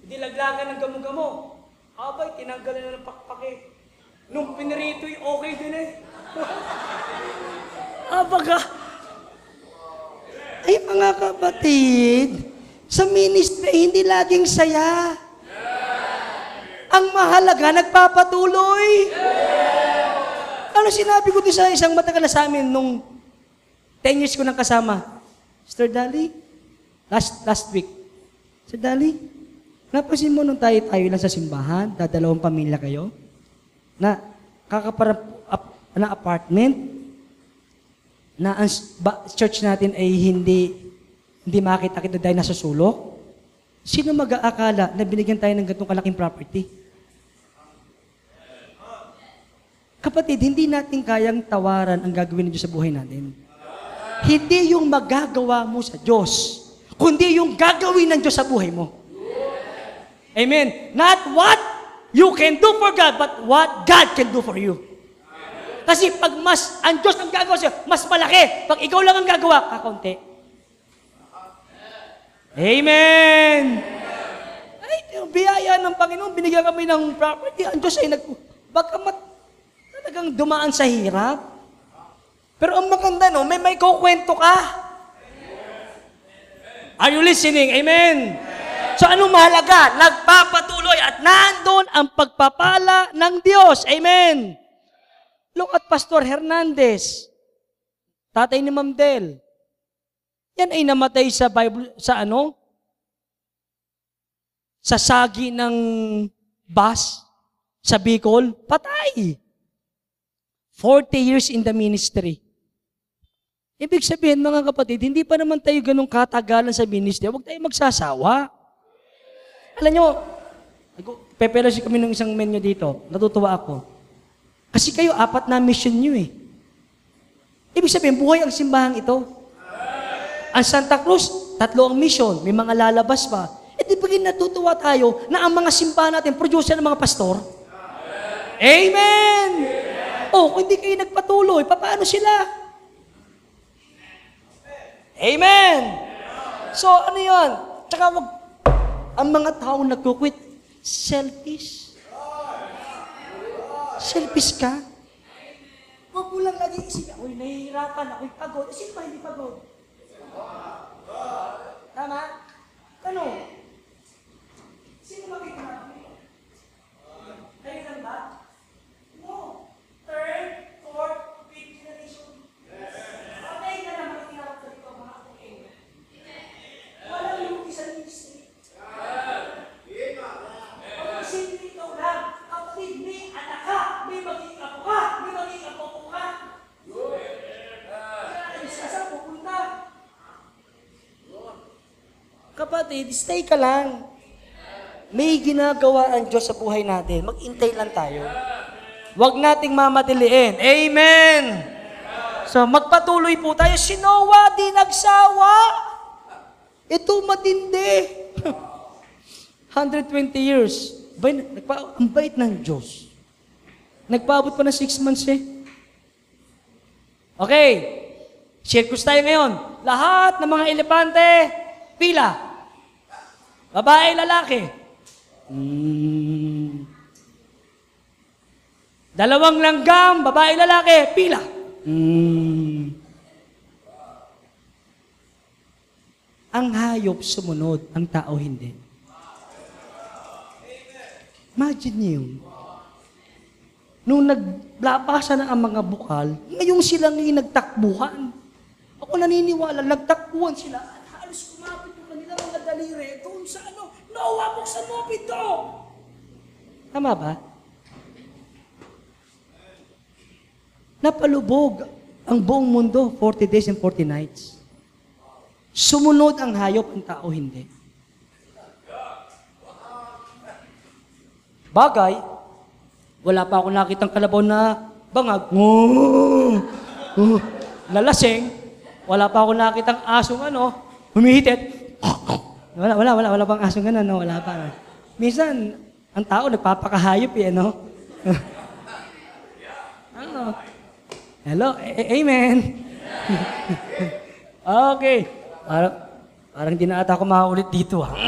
Hindi laglagan ng gamo-gamo. Abay, tinanggal na ng pakpake. Nung pinirito'y okay din eh. Abaga. Ay mga kapatid, sa ministry hindi laging saya. Ang mahalaga, nagpapatuloy. Ano sinabi ko din sa isang matagal na sa amin nung 10 years ko nang kasama? Sister Dali, last, last week. Sister Dali, napansin mo nung tayo-tayo lang sa simbahan, dadalawang pamilya kayo, na kakapara ap, na apartment, na ang ba- church natin ay hindi hindi makita-kita dahil nasa sulok? Sino mag-aakala na binigyan tayo ng ganitong kalaking property? Kapatid, hindi natin kayang tawaran ang gagawin ng Diyos sa buhay natin. Hindi yung magagawa mo sa Diyos, kundi yung gagawin ng Diyos sa buhay mo. Amen. Not what You can do for God, but what God can do for you. Kasi pag mas, ang Diyos ang gagawa sa'yo, mas malaki. Pag ikaw lang ang gagawa, kakaunti. Amen! Ay, biyaya ng Panginoon, binigyan kami ng property. Ang Diyos ay nag... Baka mat, talagang dumaan sa hirap. Pero ang maganda, no, may may kukwento ka. Are you listening? Amen. So anong mahalaga? Nagpapatuloy at nandun ang pagpapala ng Diyos. Amen. Look at Pastor Hernandez, tatay ni Ma'am Del. Yan ay namatay sa Bible, sa ano? Sa sagi ng bus sa Bicol. Patay. 40 years in the ministry. Ibig sabihin, mga kapatid, hindi pa naman tayo ganun katagalan sa ministry. Huwag tayo magsasawa. Alam nyo, pepelasi kami ng isang menu dito. Natutuwa ako. Kasi kayo, apat na mission nyo eh. Ibig sabihin, buhay ang simbahan ito. Ang Santa Cruz, tatlo ang mission. May mga lalabas pa. E di ba natutuwa tayo na ang mga simbahan natin, producer ng mga pastor? Amen! Oh, kung hindi kayo nagpatuloy, paano sila? Amen! So, ano yun? Tsaka wag, ang mga tao nagkukwit, selfish. Selfish ka? Huwag mo lang lagi isipin, ako'y nahihirapan, ako'y pagod. Sino ba hindi pagod? Tama? Ano? Sino makikita? Kayo lang ba? No. Third, fourth, fifth generation. Patay na lang makikinarap sa dito mga kapatid. Walang yung isang ministry. Ang isipin ikaw lang, kapatid, may anak ka, may magiging apo ka, may magiging apo ko ka. Kaya isa sa pupunta. Kapatid, stay ka lang. May ginagawa ang Diyos sa buhay natin. Mag-intay lang tayo. Huwag nating mamadiliin. Amen! So, magpatuloy po tayo. Si Noah di nagsawa. Ito matindi. 120 years. Bay, nagpa, ang bait ng Diyos. Nagpaabot pa ng 6 months eh. Okay. Circus tayo ngayon. Lahat ng mga elepante, pila. Babae, lalaki. Hmm. Dalawang langgam, babae, lalaki, pila. Hmm. Ang hayop sumunod, ang tao hindi. Imagine niyo yun. Nung naglapasan na ang mga bukal, ngayon sila ngayon nagtakbuhan. Ako naniniwala, nagtakbuhan sila at halos kumapit daliri doon sa ano, Noah, buksan mo pito! Tama ba? Napalubog ang buong mundo, 40 days and 40 nights. Sumunod ang hayop, ang tao hindi. Bagay, wala pa ako nakitang kalabaw na bangag. Oh, oh, lalasing. Wala pa ako nakitang asong ano, humihitit. Wala, wala, wala, wala pang asong ganun, no? wala pa. Minsan, ang tao nagpapakahayop eh, ano? ano? Hello, A- amen. okay. Parang, parang di na ata ako makaulit dito. ah.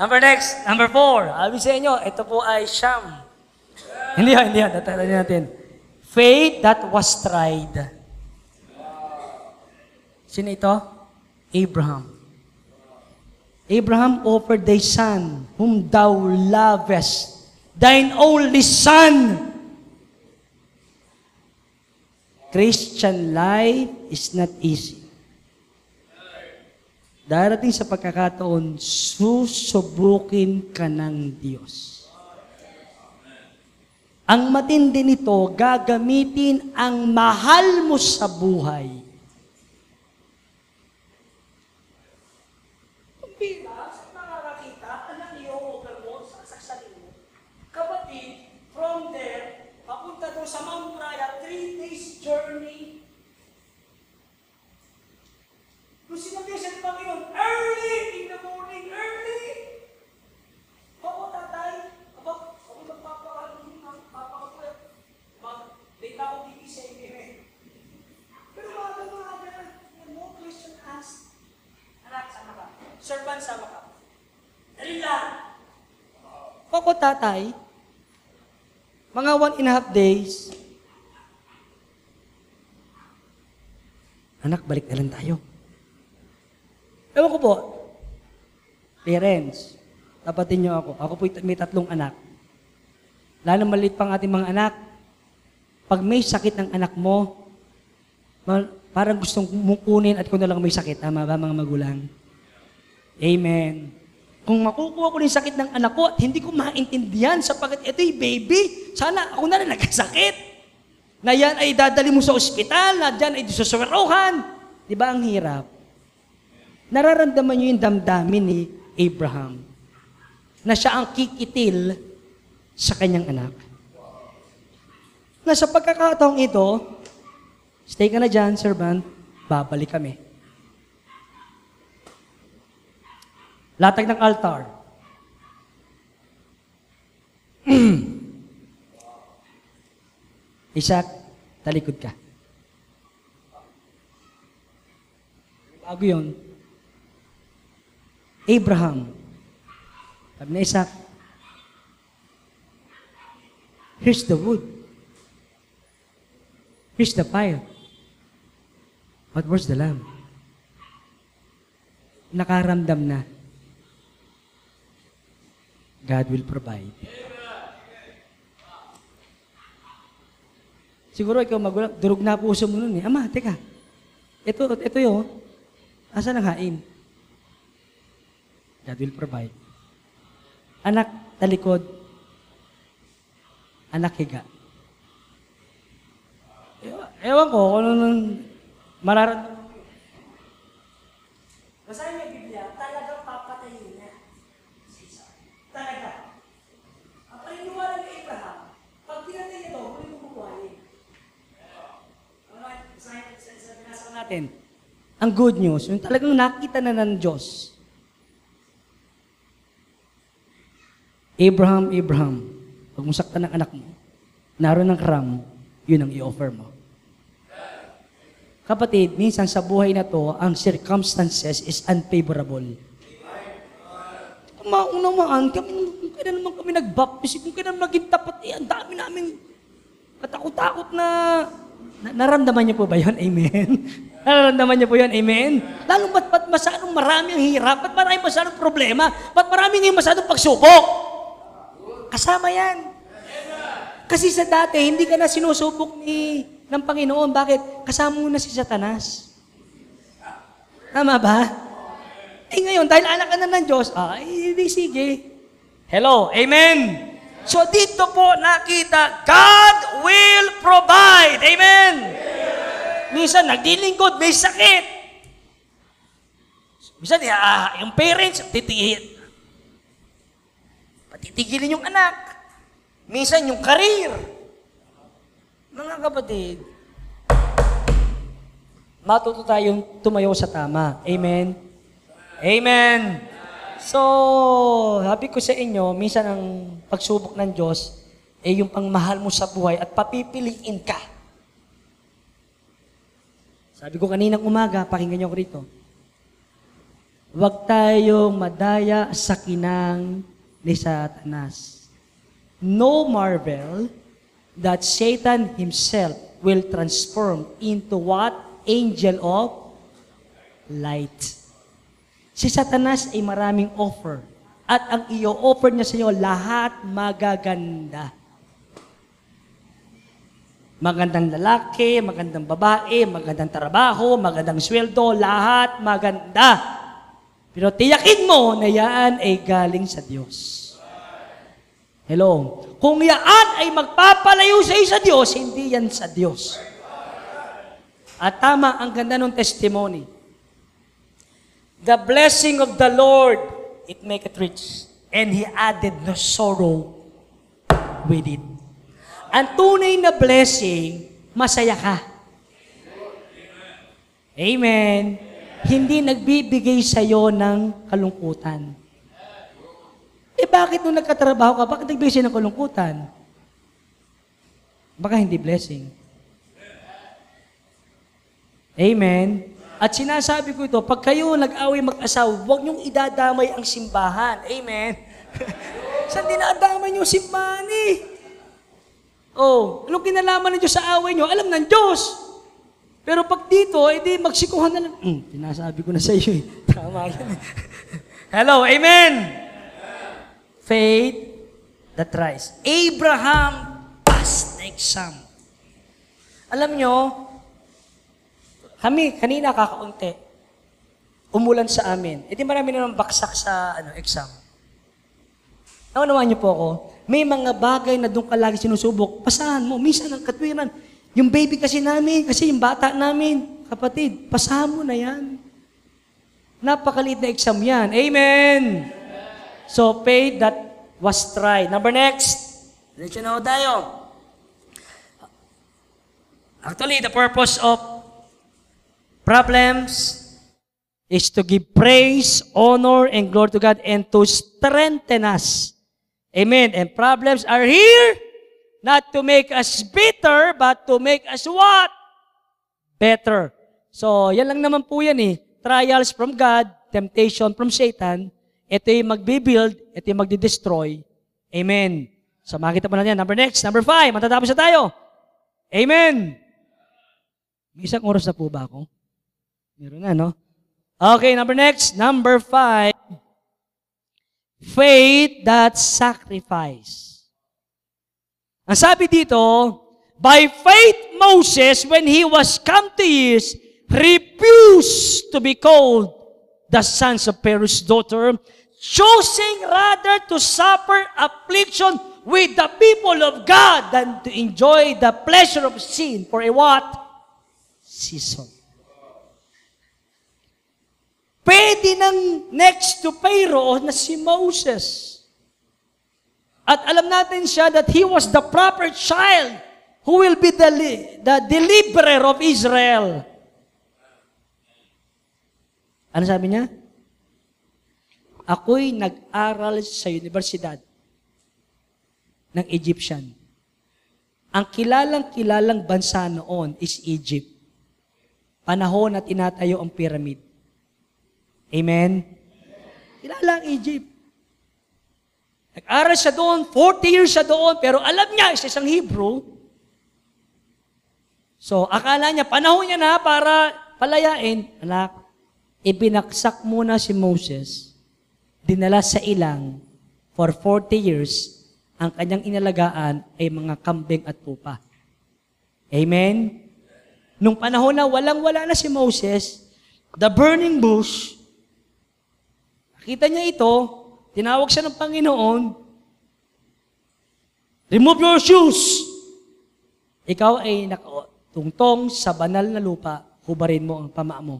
Number next, number four. Sabi sa inyo, ito po ay Sham. Hindi yan, hindi yan. Tatalanin natin. Faith that was tried. Sino ito? Abraham. Abraham offered thy son, whom thou lovest, thine only son. Christian life is not easy. Darating sa pagkakataon, susubukin ka ng Diyos. Ang matindi nito, gagamitin ang mahal mo sa buhay. Kung sinabi siya ni Panginoon, early in the morning, early. Oo, tatay. Aba, ako magpapakaroon ng papakapulat. Mag-late ako gigising. Amen. Pero bago mga agad, no question asked. Anak, sama ka. Servant, sama ka. Dali lang. Ako, tatay. Mga one and a half days. Anak, balik na lang tayo. Parents, tapatin niyo ako. Ako po may tatlong anak. Lalo maliit pang ating mga anak. Pag may sakit ng anak mo, parang gustong kunin at kung na lang may sakit. Tama ba mga magulang? Amen. Kung makukuha ko yung sakit ng anak ko at hindi ko maintindihan sapagkat ito'y baby, sana ako na rin nagkasakit. Na yan ay dadali mo sa ospital, na dyan ay susuwerohan. Di ba ang hirap? Nararamdaman niyo yung damdamin ni Abraham na siya ang kikitil sa kanyang anak. Na sa pagkakataong ito, stay ka na dyan, servant, babalik kami. Latag ng altar. Isaac, talikod ka. Bago yun, Abraham, sabi na Isaac, here's the wood. Here's the fire. But where's the lamb? Nakaramdam na. God will provide. Siguro ikaw magulang, durog na puso mo nun eh. Ama, teka. Ito, ito yun. Asan ang hain? God will provide. Anak, talikod. Anak, higa. Ewan, ewan ko kung ano nung mararamdaman ko. Basahin niyo Biblia, talagang papatayin niya. Talaga. Ang paniniwala ni Abraham, pag pinatay ito, huli mo bubuhayin. Ano, basahin natin. Ang good news, yung talagang nakita na ng Diyos. Abraham, Abraham, pag mo saktan ng anak mo, naroon ng ram, yun ang i-offer mo. Kapatid, minsan sa buhay na to, ang circumstances is unfavorable. Maunawaan, kung kailan naman kami nag-baptist, kung kailan maging tapat, eh, ang dami namin katakot-takot na, na, naramdaman niyo po ba yun? Amen? Nararamdaman niyo po yun? Amen? Lalo ba't, ba't masyadong marami ang hirap? Ba't marami masyadong problema? Ba't marami ngayon masyadong pagsubok? Kasama yan. Kasi sa dati, hindi ka na sinusubok ni, ng Panginoon. Bakit? Kasama mo na si Satanas. Tama ba? Eh ngayon, dahil anak ka na ng Diyos, ah, eh, di sige. Hello, amen. So dito po nakita, God will provide. Amen. Minsan, nagdilingkod, may sakit. Minsan, ah, yung parents, titihin. Patitigilin yung anak. Minsan, yung career. Mga kapatid, matuto tayong tumayo sa tama. Amen? Amen. So, sabi ko sa inyo, minsan ang pagsubok ng Diyos, eh yung pangmahal mo sa buhay at papipiliin ka. Sabi ko kaninang umaga, pakinggan niyo ko rito. Huwag tayong madaya sa kinang ni Satanas. No marvel that Satan himself will transform into what? Angel of light. Si Satanas ay maraming offer. At ang iyo-offer niya sa iyo, lahat magaganda. Magandang lalaki, magandang babae, magandang trabaho, magandang sweldo, lahat maganda. Pero tiyakin mo na yan ay galing sa Diyos. Hello? Kung yaan ay magpapalayo sa iyo sa Diyos, hindi yan sa Diyos. At tama ang ganda ng testimony. The blessing of the Lord, it maketh rich. And He added no sorrow with it. Ang tunay na blessing, masaya ka. Amen. Hindi nagbibigay sa iyo ng kalungkutan. Eh bakit nung nagkatrabaho ka, bakit nagbigay siya ng kalungkutan? Baka hindi blessing. Amen. At sinasabi ko ito, pag kayo nag-away mag-asawa, huwag niyong idadamay ang simbahan. Amen? Saan dinadamay niyo simbahan eh? Oh, anong kinalaman ng Diyos sa away niyo? Alam ng Diyos. Pero pag dito, edi magsikuhan na lang. Hmm, sinasabi ko na sa iyo eh. Tama yan eh. Hello, amen! Faith that rise. Abraham passed the exam. Alam nyo, kami, kanina kakaunti, umulan sa amin. E di marami naman baksak sa ano, exam. Naunawaan niyo po ako, may mga bagay na doon ka lagi sinusubok, pasahan mo. Minsan ang katwiran, yung baby kasi namin, kasi yung bata namin, kapatid, pasahan mo na yan. Napakaliit na exam yan. Amen! So, faith that was tried. Number next. Diretso na tayo. Actually, the purpose of problems is to give praise, honor, and glory to God and to strengthen us. Amen. And problems are here not to make us bitter, but to make us what? Better. So, yan lang naman po yan eh. Trials from God, temptation from Satan. Ito yung magbibuild, ito yung magdi-destroy. Amen. So, makita mo na yan. Number next, number five. Matatapos na tayo. Amen. May isang oras na po ba ako? Meron na, no? Okay, number next. Number five. Faith that sacrifice. Ang sabi dito, by faith Moses, when he was come to years, refused to be called the sons of Pharaoh's daughter, choosing rather to suffer affliction with the people of God than to enjoy the pleasure of sin for a what? Season. Pwede ng next to Pharaoh na si Moses. At alam natin siya that he was the proper child who will be the, the deliverer of Israel. Ano sabi niya? Ako'y nag-aral sa universidad ng Egyptian. Ang kilalang-kilalang bansa noon is Egypt. Panahon na tinatayo ang pyramid. Amen? Kilala ang Egypt. Nag-aral siya doon, 40 years siya doon, pero alam niya, isa isang Hebrew. So, akala niya, panahon niya na para palayain. Anak, ibinaksak muna si Moses, dinala sa ilang, for 40 years, ang kanyang inalagaan ay mga kambing at pupa. Amen? Nung panahon na walang-wala na si Moses, the burning bush, Nakita niya ito, tinawag siya ng Panginoon, remove your shoes. Ikaw ay nakatungtong sa banal na lupa, hubarin mo ang pama mo.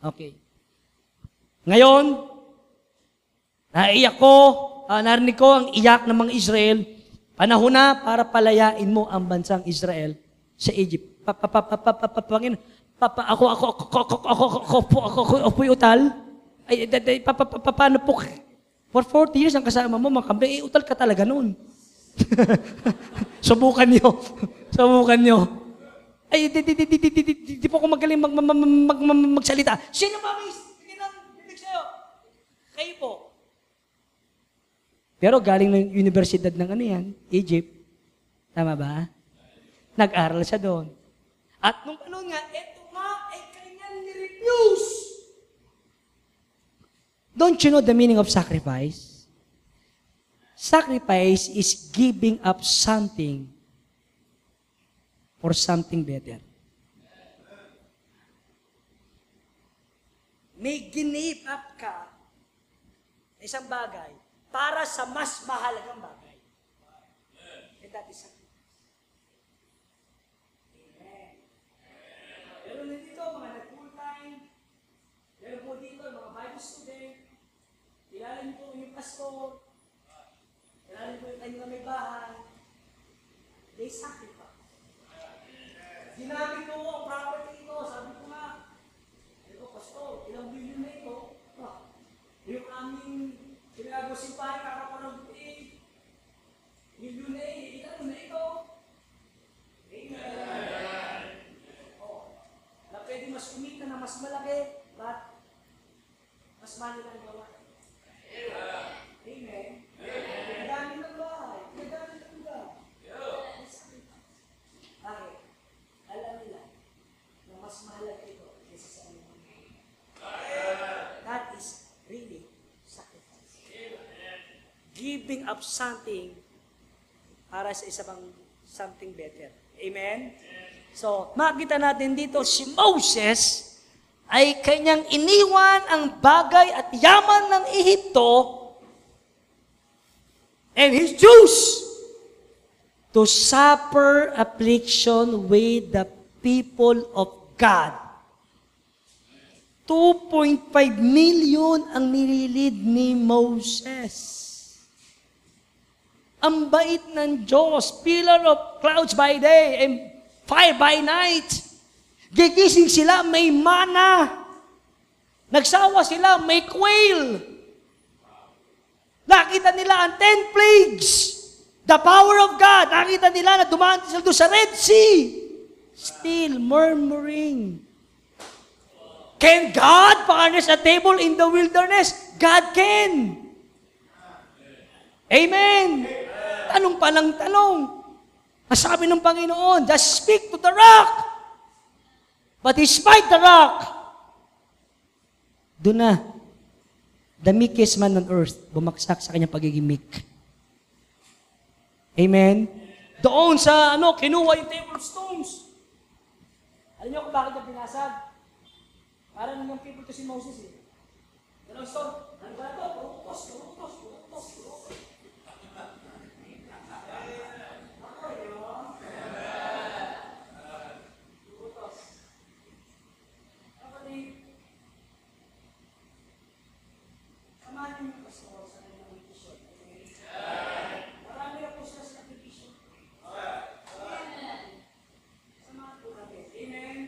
Okay. Ngayon, naiyak ko, uh, narinig ko ang iyak ng mga Israel, panahon na para palayain mo ang bansang Israel sa Egypt. Panginoon, Papa, ako, ako, ako, ako, ako, ako, ako, ako, ako, ako, utal. Ay, ay, pa, pa, pa, paano po? For 40 years ang kasama mo, mga kambing, eh, utal ka talaga noon. Subukan nyo. Subukan nyo. Ay, di, di, di, di, di, di, di, di po ako magaling mag, mag, mag, mag, magsalita. Sino ba may bibig sa'yo? Kayo po. Pero galing ng universidad ng ano yan, Egypt. Tama ba? Nag-aral siya doon. At nung panahon nga, eto nga ay kanyang ni-refuse. Don't you know the meaning of sacrifice? Sacrifice is giving up something for something better. May give up ka isang bagay para sa mas mahalagang bagay. And that is sacrifice. Ilalim po yung Pasko. Ilalim po yung kanyang may bahay. Day sa. Giving up something para sa isa pang something better. Amen? So, makita natin dito si Moses ay kanyang iniwan ang bagay at yaman ng Ehipto and his Jews to suffer affliction with the people of God. 2.5 million ang nililid ni Moses. Ang bait ng Diyos, pillar of clouds by day and fire by night. Gigising sila, may mana. Nagsawa sila, may quail. Nakita nila ang ten plagues. The power of God. Nakita nila na dumaan sila doon sa Red Sea. Still murmuring. Can God furnish a table in the wilderness? God can. Amen. Tanong pa ng tanong. Sabi ng Panginoon, just speak to the rock. But he smite the rock. Doon na, the meekest man on earth, bumagsak sa kanyang pagiging meek. Amen? Doon sa, ano, kinuha yung table stones. Alam niyo kung bakit niya binasag? Parang yung people to si Moses eh. Dalawang stone. Ano ba ito? Purutos, purutos, purutos, purutos. Kapatid, samahan niyo yung pastor sa kanyang mission. Marami na po sila sa sakripisyo. Samahan po natin. Amen?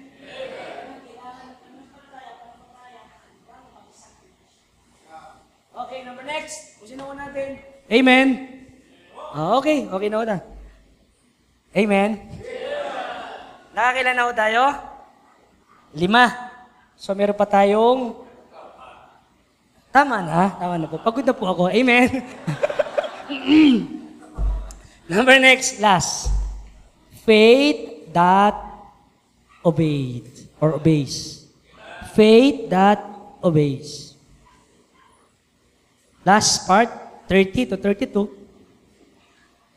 Kailangan, ano pa tayo, ano pa tayo, ano mag-sakripisyo. Okay, number next. Pusin na natin. Amen. Ah, okay, okay na na. Amen. Nakakailan na ho tayo? Lima. So meron pa tayong... Tama na, tama na po. Pagod na po ako. Amen. Number next, last. Faith that obeyed or obeys. Faith that obeys. Last part, 30 to 32.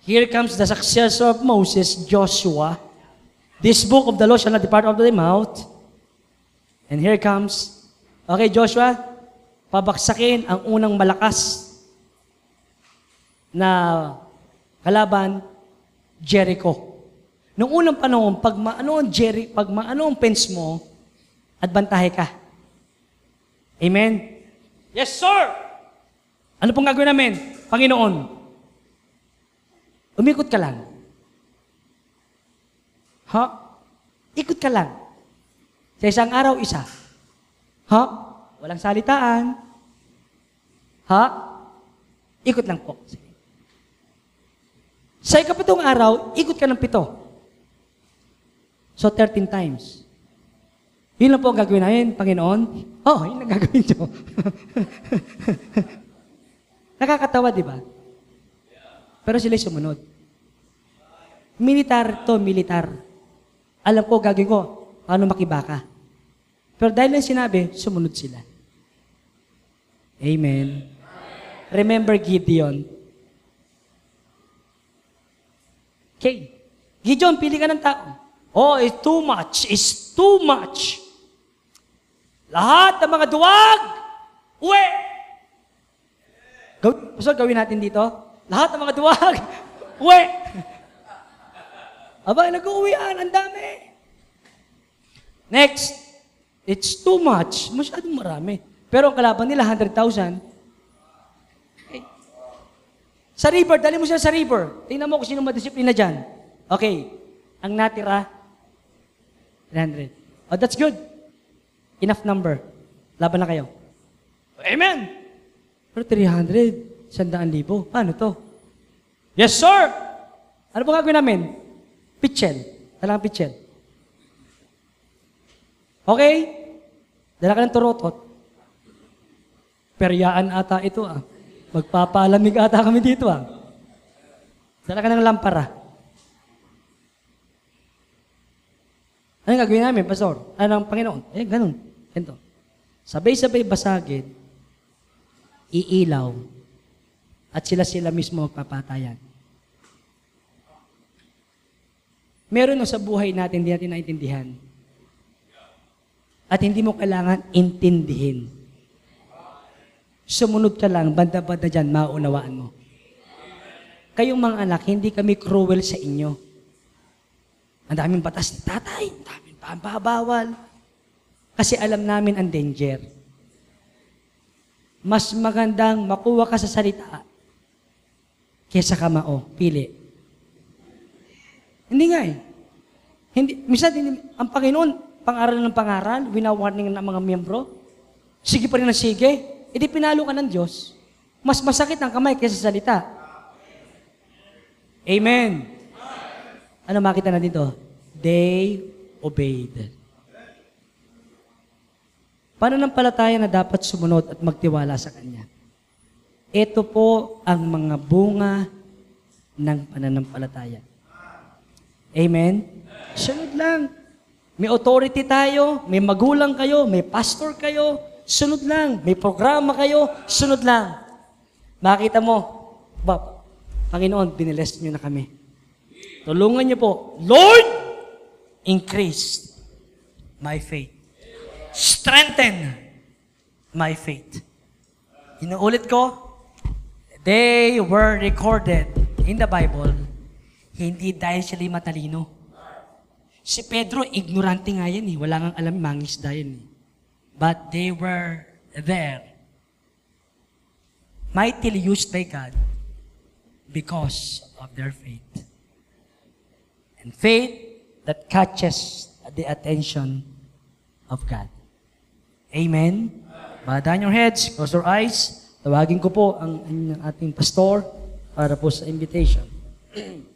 Here comes the successor of Moses, Joshua. This book of the law shall not depart out of thy mouth. And here comes, okay Joshua, pabaksakin ang unang malakas na kalaban, Jericho. Noong unang panahon, pag maano ang Jeri, pag maano ang fence mo, adbantahe ka. Amen? Yes, sir! Ano pong gagawin namin? Panginoon, umikot ka lang. Ha? Ikot ka lang. Sa isang araw, isa. Ha? Walang salitaan. Ha? Ikot lang po. Sa ikapitong araw, ikot ka ng pito. So, 13 times. Yun lang po ang gagawin namin, Panginoon. Oh, yun ang gagawin nyo. Nakakatawa, di ba? Pero sila sumunod. Militar to, militar. Alam ko, gagawin ko, paano makibaka. Pero dahil lang sinabi, sumunod sila. Amen. Remember Gideon. Okay. Gideon, pili ka ng tao. Oh, it's too much. It's too much. Lahat ng mga duwag, uwi! Gaw Pastor, gawin natin dito. Lahat ng mga duwag, uwi! Aba, nag-uwian, ang dami. Next, it's too much. Masyadong marami. Pero ang kalaban nila, 100,000. Okay. Sa river, dali mo sila sa river. Tingnan mo kung sino madisiplina dyan. Okay. Ang natira, 300. Oh, that's good. Enough number. Laban na kayo. Amen! Pero 300, 100,000. Paano to? Yes, sir! Ano po gagawin namin? Pitchel. Dala kang pitchel. Okay? Dala ka ng turotot. Peryaan ata ito ah. Magpapalamig ata kami dito ah. Dala ka ng lampara. Ano gagawin namin, Pastor? Ano ng Panginoon? Eh, ganun. Ganito. Sabay-sabay basagin, iilaw, at sila-sila mismo magpapatayan. Meron no sa buhay natin, hindi natin naintindihan. At hindi mo kailangan intindihin. Sumunod ka lang, banda-banda dyan, maunawaan mo. Kayong mga anak, hindi kami cruel sa inyo. Ang daming batas ni tatay, ang daming pambabawal. Kasi alam namin ang danger. Mas magandang makuha ka sa salita kesa kamao, pili. Hindi nga eh. Hindi, minsan, hindi, ang Panginoon, pangaral ng pangaral, winawarning ng mga miyembro, sige pa rin ng sige, edi pinalo ka ng Diyos. Mas masakit ang kamay kaysa sa salita. Amen. Ano makita na dito? They obeyed. Pananampalataya na dapat sumunod at magtiwala sa Kanya. Ito po ang mga bunga ng pananampalataya. Amen? Sunod lang. May authority tayo, may magulang kayo, may pastor kayo, sunod lang. May programa kayo, sunod lang. Makita mo, ba, Panginoon, biniles niyo na kami. Tulungan niyo po, Lord, increase my faith. Strengthen my faith. Inuulit ko, they were recorded in the Bible hindi dahil sila matalino. Si Pedro, ignorante nga yan eh. Wala nang alam, mangisda yan eh. But they were there. Mightily used by God because of their faith. And faith that catches the attention of God. Amen? Bow down your heads, close your eyes. Tawagin ko po ang, ang ating pastor para po sa invitation.